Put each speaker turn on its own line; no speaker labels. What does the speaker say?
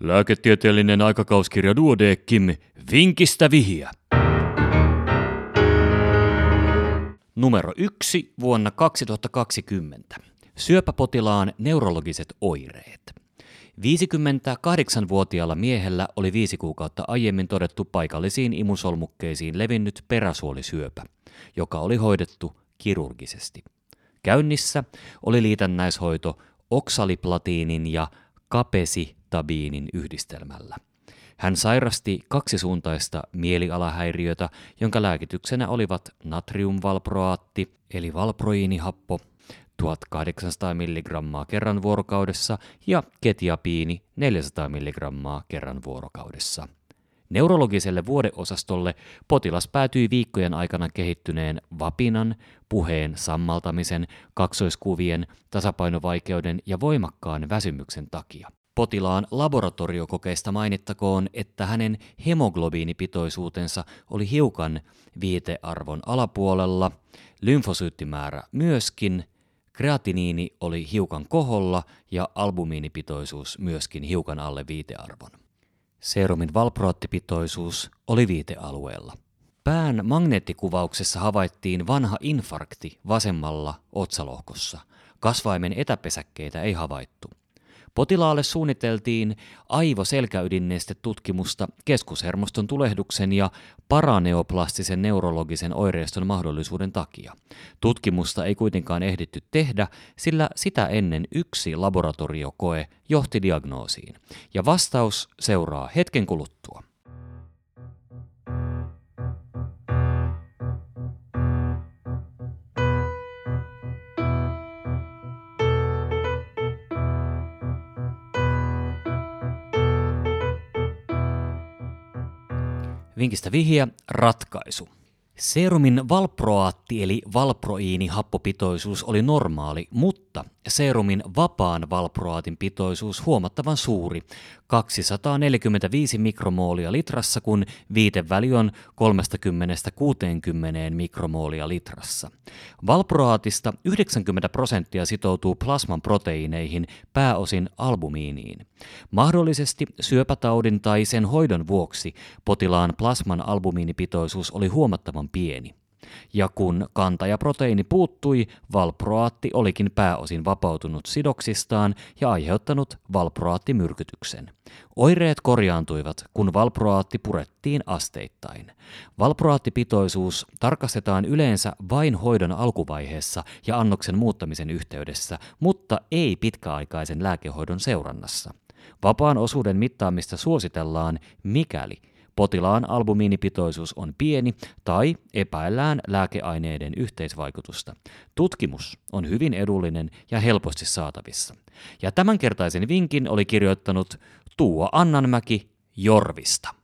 Lääketieteellinen aikakauskirja Duodeckim, vinkistä vihiä. Numero yksi vuonna 2020. Syöpäpotilaan neurologiset oireet. 58-vuotiaalla miehellä oli viisi kuukautta aiemmin todettu paikallisiin imusolmukkeisiin levinnyt peräsuolisyöpä, joka oli hoidettu kirurgisesti. Käynnissä oli liitännäishoito oksaliplatiinin ja kapesitabiinin yhdistelmällä. Hän sairasti kaksisuuntaista mielialahäiriötä, jonka lääkityksenä olivat natriumvalproaatti eli valproiinihappo 1800 mg kerran vuorokaudessa ja ketiapiini 400 mg kerran vuorokaudessa. Neurologiselle vuodeosastolle potilas päätyi viikkojen aikana kehittyneen vapinan, puheen sammaltamisen, kaksoiskuvien, tasapainovaikeuden ja voimakkaan väsymyksen takia. Potilaan laboratoriokokeista mainittakoon, että hänen hemoglobiinipitoisuutensa oli hiukan viitearvon alapuolella, lymfosyyttimäärä myöskin, kreatiniini oli hiukan koholla ja albumiinipitoisuus myöskin hiukan alle viitearvon. Serumin valproattipitoisuus oli viitealueella. Pään magneettikuvauksessa havaittiin vanha infarkti vasemmalla otsalohkossa. Kasvaimen etäpesäkkeitä ei havaittu. Potilaalle suunniteltiin aivoselkäydinnestetutkimusta keskushermoston tulehduksen ja paraneoplastisen neurologisen oireiston mahdollisuuden takia. Tutkimusta ei kuitenkaan ehditty tehdä, sillä sitä ennen yksi laboratoriokoe johti diagnoosiin. Ja vastaus seuraa hetken kuluttua. Vinkistä vihja, ratkaisu. Serumin valproaatti eli valproiinihappopitoisuus oli normaali, mutta serumin vapaan valproaatin pitoisuus huomattavan suuri, 245 mikromoolia litrassa, kun viiteväli on 30-60 mikromoolia litrassa. Valproaatista 90 prosenttia sitoutuu plasman proteiineihin, pääosin albumiiniin. Mahdollisesti syöpätaudin tai sen hoidon vuoksi potilaan plasman albumiinipitoisuus oli huomattavan pieni. Ja kun kantajaproteiini puuttui, valproaatti olikin pääosin vapautunut sidoksistaan ja aiheuttanut valproaattimyrkytyksen. Oireet korjaantuivat, kun valproaatti purettiin asteittain. Valproaattipitoisuus tarkastetaan yleensä vain hoidon alkuvaiheessa ja annoksen muuttamisen yhteydessä, mutta ei pitkäaikaisen lääkehoidon seurannassa. Vapaan osuuden mittaamista suositellaan, mikäli potilaan albumiinipitoisuus on pieni tai epäillään lääkeaineiden yhteisvaikutusta. Tutkimus on hyvin edullinen ja helposti saatavissa. Ja tämänkertaisen vinkin oli kirjoittanut Tuo Annanmäki Jorvista.